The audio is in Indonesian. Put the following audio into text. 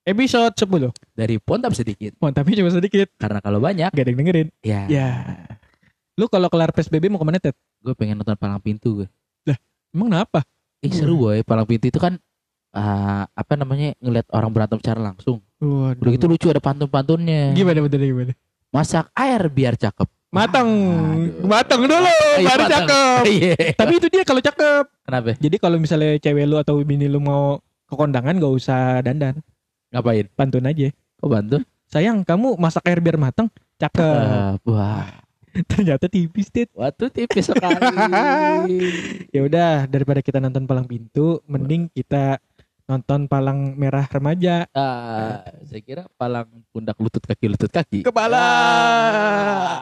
Episode 10. Dari Pontab sedikit. Tapi cuma sedikit. Karena kalau banyak, Gak ada yang dengerin. ya, Ya. Lu kalau kelar PSBB mau ke mana, Ted? gue pengen nonton Palang Pintu gue. Emang kenapa? Ih seru boy, Palang Pintu itu kan ah, apa namanya ngeliat orang berantem secara langsung. Waduh. Udah gitu lucu ada pantun-pantunnya. Gimana betul gimana? Masak air biar cakep. Matang. Aduh. Matang dulu Iya, baru matang. cakep. Iya. Tapi itu dia kalau cakep. Kenapa? Jadi kalau misalnya cewek lu atau bini lu mau ke kondangan gak usah dandan. Ngapain? Pantun aja. Kok bantu? Sayang, kamu masak air biar matang. Cakep. Eh, wah, Ternyata tipis, Tit. waktu tipis sekali. Ya udah, daripada kita nonton palang pintu, mending kita nonton palang merah remaja. Ah, saya kira palang pundak lutut kaki lutut kaki. Kepala. Ah.